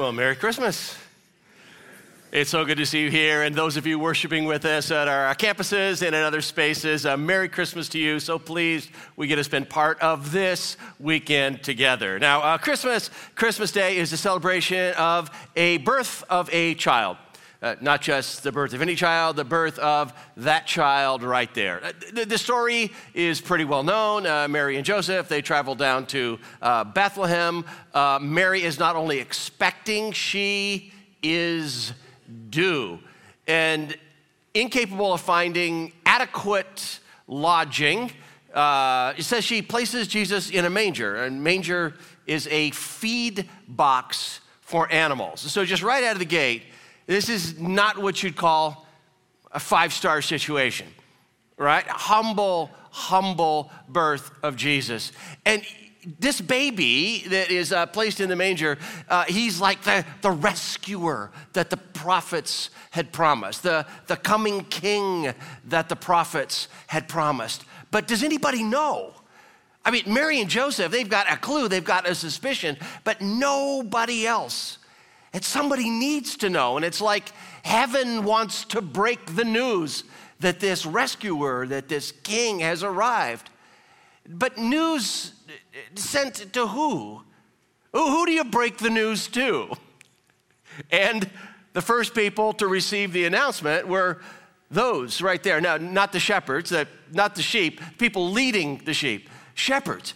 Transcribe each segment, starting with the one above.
Well, Merry Christmas. It's so good to see you here, and those of you worshiping with us at our campuses and in other spaces, Merry Christmas to you. So pleased we get to spend part of this weekend together. Now, uh, Christmas, Christmas Day is a celebration of a birth of a child. Uh, not just the birth of any child, the birth of that child right there. Uh, the, the, story is pretty well known. Uh, Mary and Joseph, they travel down to uh, Bethlehem. Uh, Mary is not only expecting, she is due. And incapable of finding adequate lodging, uh, it says she places Jesus in a manger. And manger is a feed box for animals. So just right out of the gate, this is not what you'd call a five star situation, right? Humble, humble birth of Jesus. And this baby that is uh, placed in the manger, uh, he's like the, the rescuer that the prophets had promised, the, the coming king that the prophets had promised. But does anybody know? I mean, Mary and Joseph, they've got a clue, they've got a suspicion, but nobody else. And somebody needs to know. And it's like heaven wants to break the news that this rescuer, that this king has arrived. But news sent to who? Who do you break the news to? And the first people to receive the announcement were those right there. Now, not the shepherds, not the sheep, people leading the sheep. Shepherds.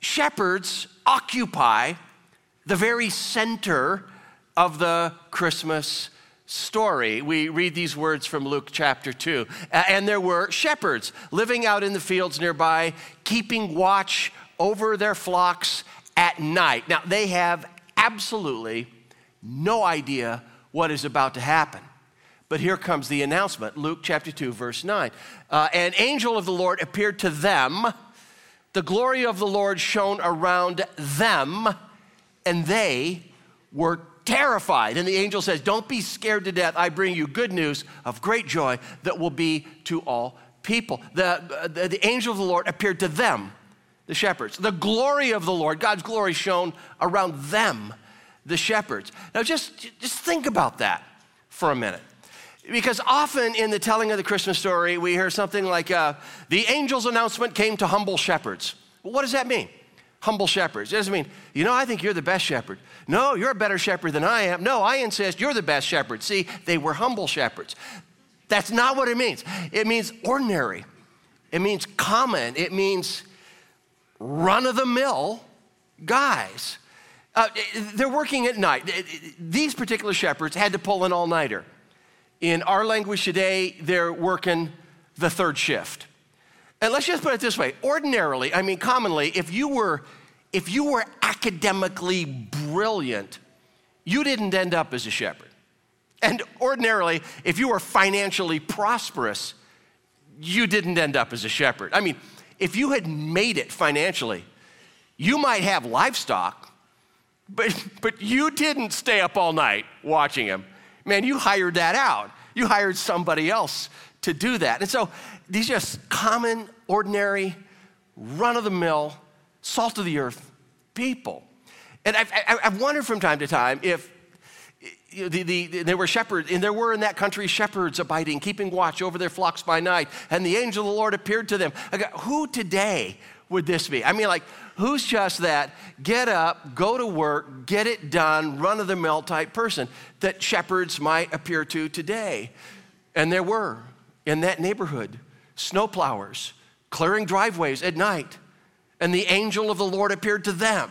Shepherds occupy the very center of the Christmas story. We read these words from Luke chapter 2. And there were shepherds living out in the fields nearby, keeping watch over their flocks at night. Now, they have absolutely no idea what is about to happen. But here comes the announcement Luke chapter 2, verse 9. Uh, An angel of the Lord appeared to them. The glory of the Lord shone around them, and they were terrified. And the angel says, Don't be scared to death. I bring you good news of great joy that will be to all people. The, the, the, angel of the Lord appeared to them, the shepherds. The glory of the Lord, God's glory shone around them, the shepherds. Now just, just think about that for a minute. Because often in the telling of the Christmas story, we hear something like, uh, the angel's announcement came to humble shepherds. Well, what does that mean? Humble shepherds. It doesn't mean, you know, I think you're the best shepherd. No, you're a better shepherd than I am. No, I insist you're the best shepherd. See, they were humble shepherds. That's not what it means. It means ordinary, it means common, it means run of the mill guys. Uh, they're working at night. These particular shepherds had to pull an all nighter. In our language today, they're working the third shift. And let's just put it this way ordinarily, I mean, commonly, if you were if you were academically brilliant, you didn't end up as a shepherd. And ordinarily, if you were financially prosperous, you didn't end up as a shepherd. I mean, if you had made it financially, you might have livestock, but, but you didn't stay up all night watching them. Man, you hired that out. You hired somebody else to do that. And so these just common, ordinary, run of the mill, salt of the earth people. And I've, I've wondered from time to time if the, the, there were shepherds, and there were in that country shepherds abiding, keeping watch over their flocks by night, and the angel of the Lord appeared to them. Who today would this be? I mean, like, who's just that get up, go to work, get it done, run of the mill type person that shepherds might appear to today? And there were in that neighborhood snowplowers clearing driveways at night, and the angel of the Lord appeared to them.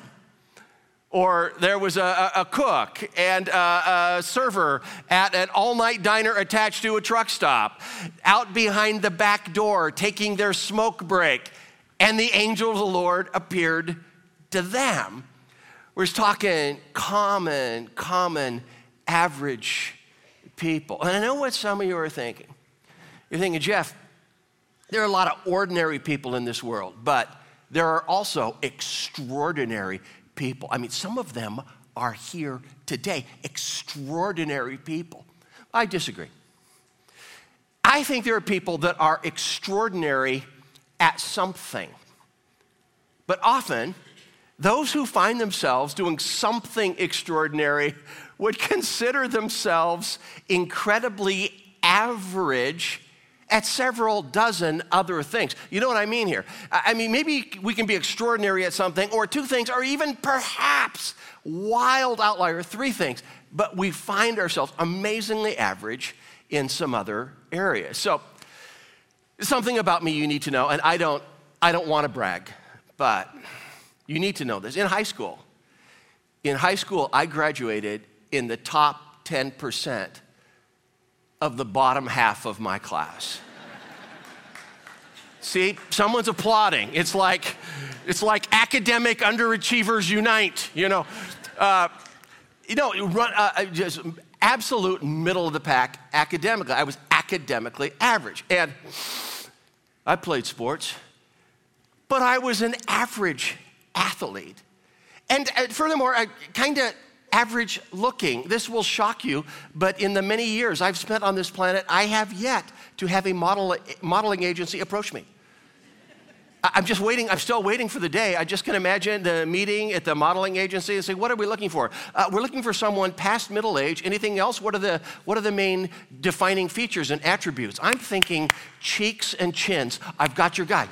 Or there was a, a cook and a, a server at an all night diner attached to a truck stop, out behind the back door taking their smoke break, and the angel of the Lord appeared to them. We're just talking common, common, average people. And I know what some of you are thinking. You're thinking, Jeff, there are a lot of ordinary people in this world, but there are also extraordinary people. I mean, some of them are here today, extraordinary people. I disagree. I think there are people that are extraordinary at something, but often those who find themselves doing something extraordinary would consider themselves incredibly average at several dozen other things. You know what I mean here? I mean, maybe we can be extraordinary at something, or two things, or even perhaps wild outlier, three things, but we find ourselves amazingly average in some other areas. So, something about me you need to know, and I don't, I don't want to brag, but you need to know this. In high school, in high school, I graduated in the top 10% of the bottom half of my class. See, someone's applauding. It's like, it's like academic underachievers unite, you know. Uh, you know, run, uh, uh, just absolute middle of the pack academically. I was academically average. And I played sports, but I was an average athlete. And uh, furthermore, I kind of average looking. This will shock you, but in the many years I've spent on this planet, I have yet to have a model, modeling agency approach me. I'm just waiting, I'm still waiting for the day. I just can imagine the meeting at the modeling agency and say, what are we looking for? Uh, we're looking for someone past middle age. Anything else? What are, the, what are the main defining features and attributes? I'm thinking cheeks and chins. I've got your guy.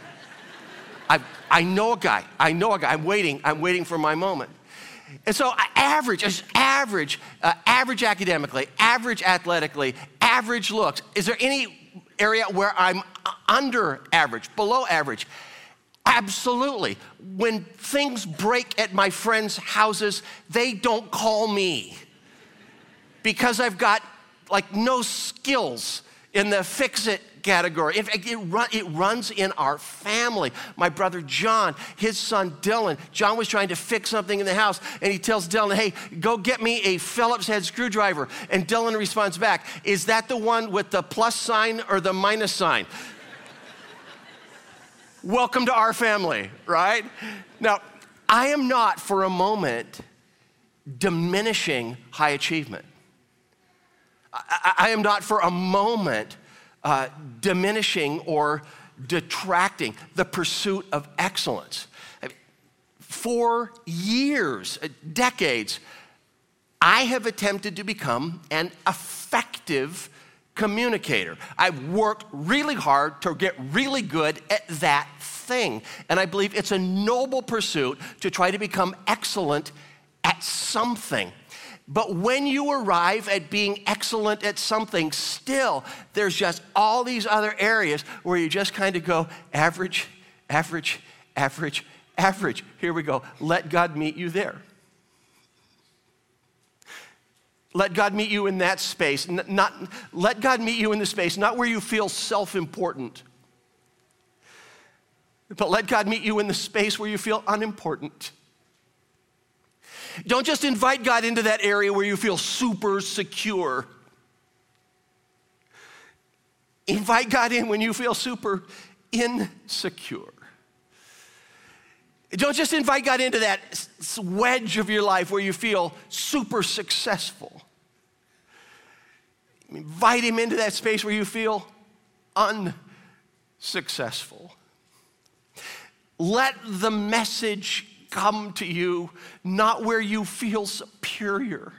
I, I know a guy. I know a guy. I'm waiting. I'm waiting for my moment. And so, average, average, uh, average academically, average athletically, average looks. Is there any area where I'm under average, below average? Absolutely. When things break at my friends' houses, they don't call me because I've got like no skills in the fix it category. In fact, it, run, it runs in our family. My brother John, his son Dylan, John was trying to fix something in the house, and he tells Dylan, Hey, go get me a Phillips head screwdriver. And Dylan responds back, Is that the one with the plus sign or the minus sign? Welcome to our family, right? Now, I am not for a moment diminishing high achievement. I, I am not for a moment uh, diminishing or detracting the pursuit of excellence. For years, uh, decades, I have attempted to become an effective communicator. I've worked really hard to get really good at that thing. And I believe it's a noble pursuit to try to become excellent at something. But when you arrive at being excellent at something, still, there's just all these other areas where you just kind of go average, average, average, average. Here we go. Let God meet you there. Let God meet you in that space. Not, let God meet you in the space, not where you feel self important, but let God meet you in the space where you feel unimportant. Don't just invite God into that area where you feel super secure. Invite God in when you feel super insecure. Don't just invite God into that wedge of your life where you feel super successful. Invite Him into that space where you feel unsuccessful. Let the message come to you not where you feel superior,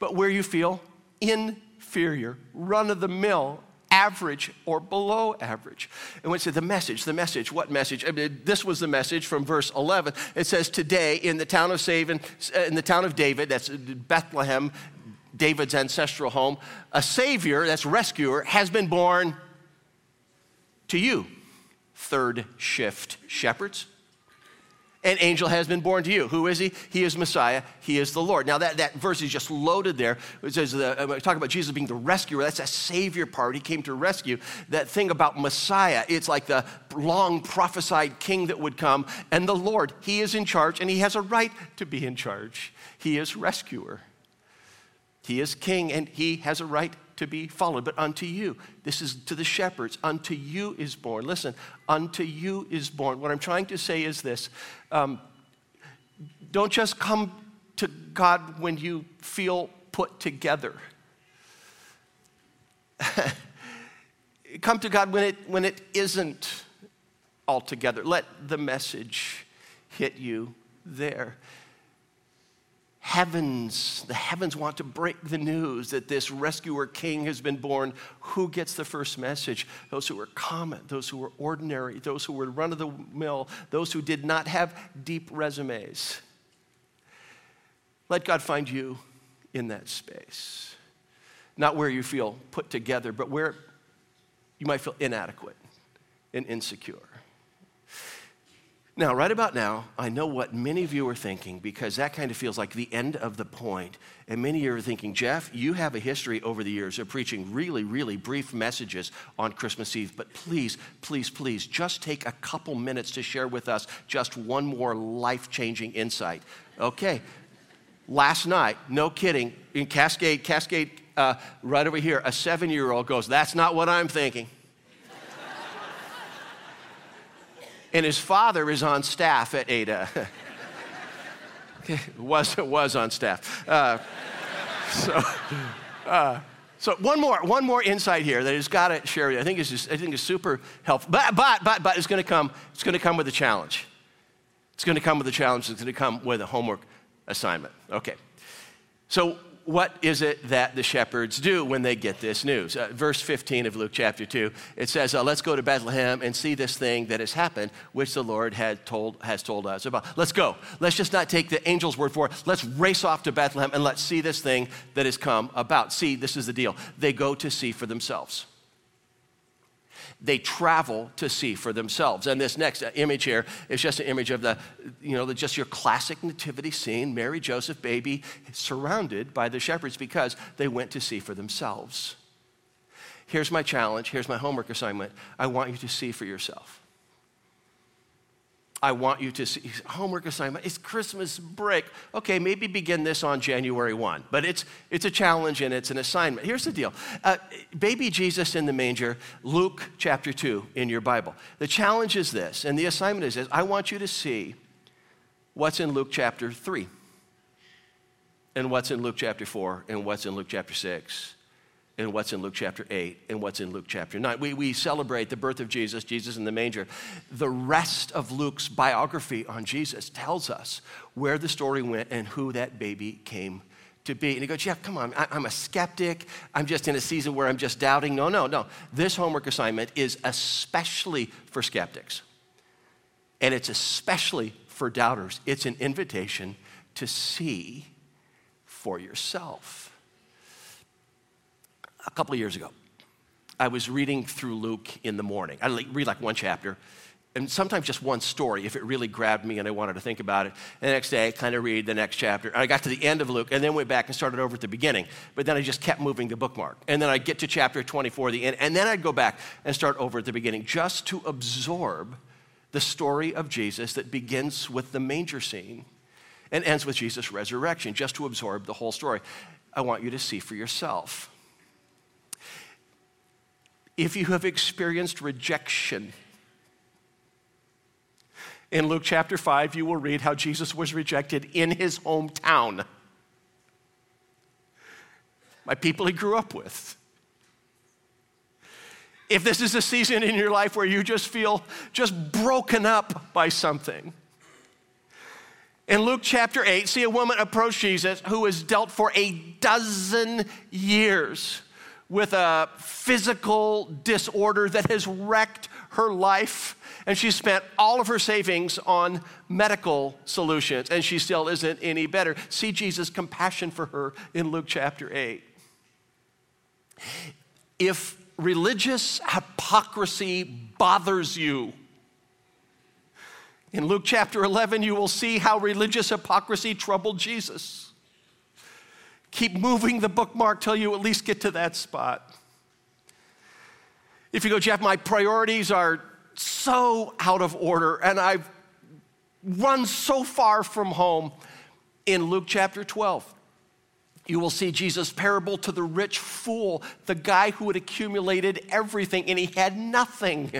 but where you feel inferior, run of the mill, average or below average. And we say the message, the message, what message? I mean, this was the message from verse 11. It says, Today in the town of Savin, in the town of David, that's Bethlehem, David's ancestral home, a Savior, that's rescuer, has been born to you. Third shift shepherds an angel has been born to you. Who is he? He is Messiah. He is the Lord. Now, that, that verse is just loaded there. It says, the, uh, talk about Jesus being the rescuer. That's a savior part. He came to rescue. That thing about Messiah, it's like the long prophesied king that would come. And the Lord, he is in charge, and he has a right to be in charge. He is rescuer. He is king, and he has a right to be followed, but unto you. This is to the shepherds. Unto you is born. Listen, unto you is born. What I'm trying to say is this um, don't just come to God when you feel put together. come to God when it, when it isn't all together. Let the message hit you there. Heavens, the heavens want to break the news that this rescuer king has been born. Who gets the first message? Those who were common, those who were ordinary, those who were run of the mill, those who did not have deep resumes. Let God find you in that space. Not where you feel put together, but where you might feel inadequate and insecure. Now, right about now, I know what many of you are thinking because that kind of feels like the end of the point. And many of you are thinking, Jeff, you have a history over the years of preaching really, really brief messages on Christmas Eve. But please, please, please, just take a couple minutes to share with us just one more life changing insight. Okay, last night, no kidding, in Cascade, Cascade, uh, right over here, a seven year old goes, That's not what I'm thinking. And his father is on staff at Ada. was, was on staff. Uh, so, uh, so one more, one more insight here that has got to share. I think is just, I think is super helpful. But but but but it's going to come. It's going to come with a challenge. It's going to come with a challenge. It's going to come with a homework assignment. Okay. So, what is it that the shepherds do when they get this news? Uh, verse 15 of Luke chapter 2, it says, uh, Let's go to Bethlehem and see this thing that has happened, which the Lord had told, has told us about. Let's go. Let's just not take the angel's word for it. Let's race off to Bethlehem and let's see this thing that has come about. See, this is the deal. They go to see for themselves they travel to see for themselves. And this next image here is just an image of the, you know, the, just your classic nativity scene Mary, Joseph, baby, surrounded by the shepherds because they went to see for themselves. Here's my challenge, here's my homework assignment. I want you to see for yourself. I want you to see homework assignment. It's Christmas break. Okay, maybe begin this on January 1, but it's, it's a challenge and it's an assignment. Here's the deal uh, Baby Jesus in the manger, Luke chapter 2 in your Bible. The challenge is this, and the assignment is this I want you to see what's in Luke chapter 3, and what's in Luke chapter 4, and what's in Luke chapter 6 and what's in Luke chapter 8 and what's in Luke chapter 9. We, we celebrate the birth of Jesus, Jesus in the manger. The rest of Luke's biography on Jesus tells us where the story went and who that baby came to be. And he goes, Jeff, come on, I, I'm a skeptic. I'm just in a season where I'm just doubting. No, no, no. This homework assignment is especially for skeptics, and it's especially for doubters. It's an invitation to see for yourself a couple of years ago, I was reading through Luke in the morning. I read like one chapter, and sometimes just one story if it really grabbed me and I wanted to think about it. And the next day, I kind of read the next chapter. I got to the end of Luke and then went back and started over at the beginning. But then I just kept moving the bookmark. And then I'd get to chapter 24, the end, and then I'd go back and start over at the beginning just to absorb the story of Jesus that begins with the manger scene and ends with Jesus' resurrection, just to absorb the whole story. I want you to see for yourself if you have experienced rejection. In Luke chapter 5, you will read how Jesus was rejected in his hometown by people he grew up with. If this is a season in your life where you just feel just broken up by something, in Luke chapter 8, see a woman approach Jesus who was dealt for a dozen years with a physical disorder that has wrecked her life. And she spent all of her savings on medical solutions, and she still isn't any better. See Jesus' compassion for her in Luke chapter 8. If religious hypocrisy bothers you, in Luke chapter 11, you will see how religious hypocrisy troubled Jesus. Keep moving the bookmark till you at least get to that spot. If you go, Jeff, my priorities are so out of order and I've run so far from home. In Luke chapter 12, you will see Jesus' parable to the rich fool, the guy who had accumulated everything and he had nothing.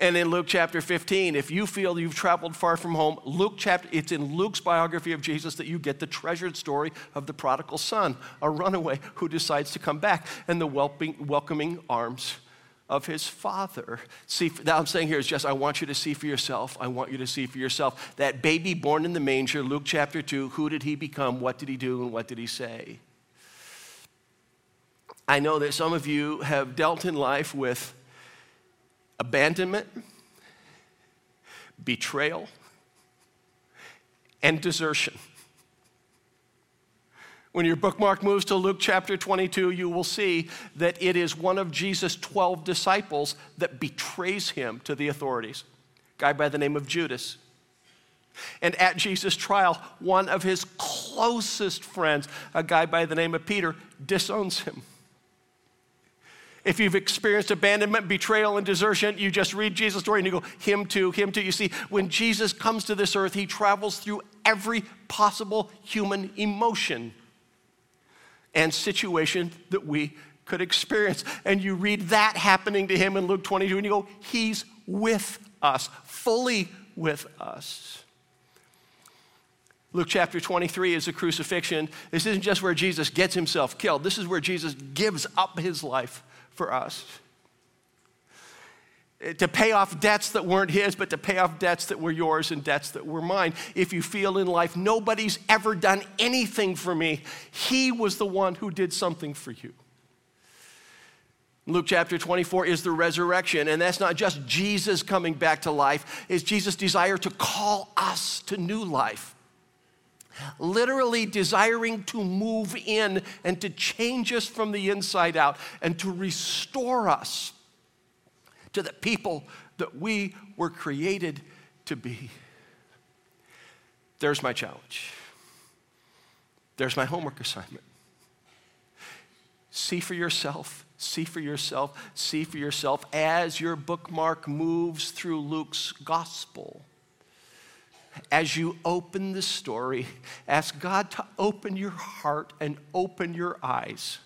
And in Luke chapter 15, if you feel you've traveled far from home, Luke chapter, it's in Luke's biography of Jesus that you get the treasured story of the prodigal son, a runaway who decides to come back, and the welcoming arms of his father. See, that I'm saying here is just, I want you to see for yourself. I want you to see for yourself. That baby born in the manger, Luke chapter 2, who did he become? What did he do? And what did he say? I know that some of you have dealt in life with abandonment, betrayal, and desertion. When your bookmark moves to Luke chapter 22, you will see that it is one of Jesus' 12 disciples that betrays him to the authorities, a guy by the name of Judas. And at Jesus' trial, one of his closest friends, a guy by the name of Peter, disowns him. If you've experienced abandonment, betrayal, and desertion, you just read Jesus' story and you go, Him too, Him too. You see, when Jesus comes to this earth, He travels through every possible human emotion and situation that we could experience. And you read that happening to him in Luke 22, and you go, He's with us, fully with us. Luke chapter 23 is the crucifixion. This isn't just where Jesus gets himself killed, this is where Jesus gives up his life for us eh, to pay off debts that weren't his, but to pay off debts that were yours and debts that were mine. If you feel in life, nobody's ever done anything for me, he was the one who did something for you. Luke chapter 24 is the resurrection, and that's not just Jesus coming back to life, it's Jesus' desire to call us to new life. Literally desiring to move in and to change us from the inside out and to restore us to the people that we were created to be. There's my challenge. There's my homework assignment. See for yourself, see for yourself, see for yourself as your bookmark moves through Luke's gospel. As you open the story, ask God to open your heart and open your eyes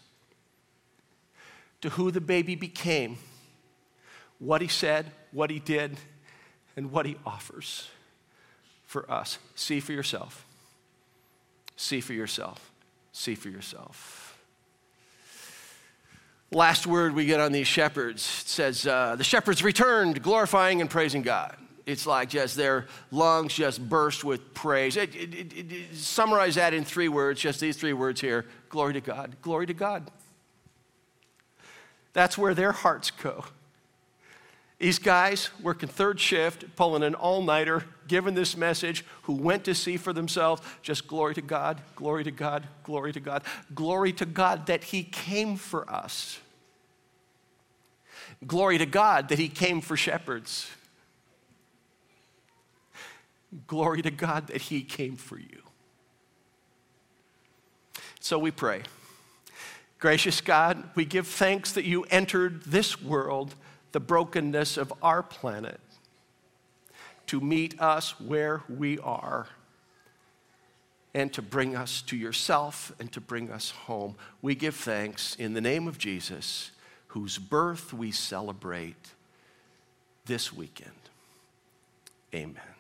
to who the baby became what he said, what he did, and what he offers for us. See for yourself. See for yourself. See for yourself. Last word we get on these shepherds it says, uh, The shepherds returned, glorifying and praising God. It's like just their lungs just burst with praise. It, it, it, summarize that in three words, just these three words here glory to God, glory to God. That's where their hearts go. These guys working third shift, pulling an all nighter, giving this message, who went to see for themselves, just glory to God, glory to God, glory to God, glory to God that He came for us. Glory to God that He came for shepherds. Glory to God that He came for you. So we pray. Gracious God, we give thanks that you entered this world the brokenness of our planet to meet us where we are and to bring us to yourself and to bring us home. We give thanks in the name of Jesus, whose birth we celebrate this weekend. Amen.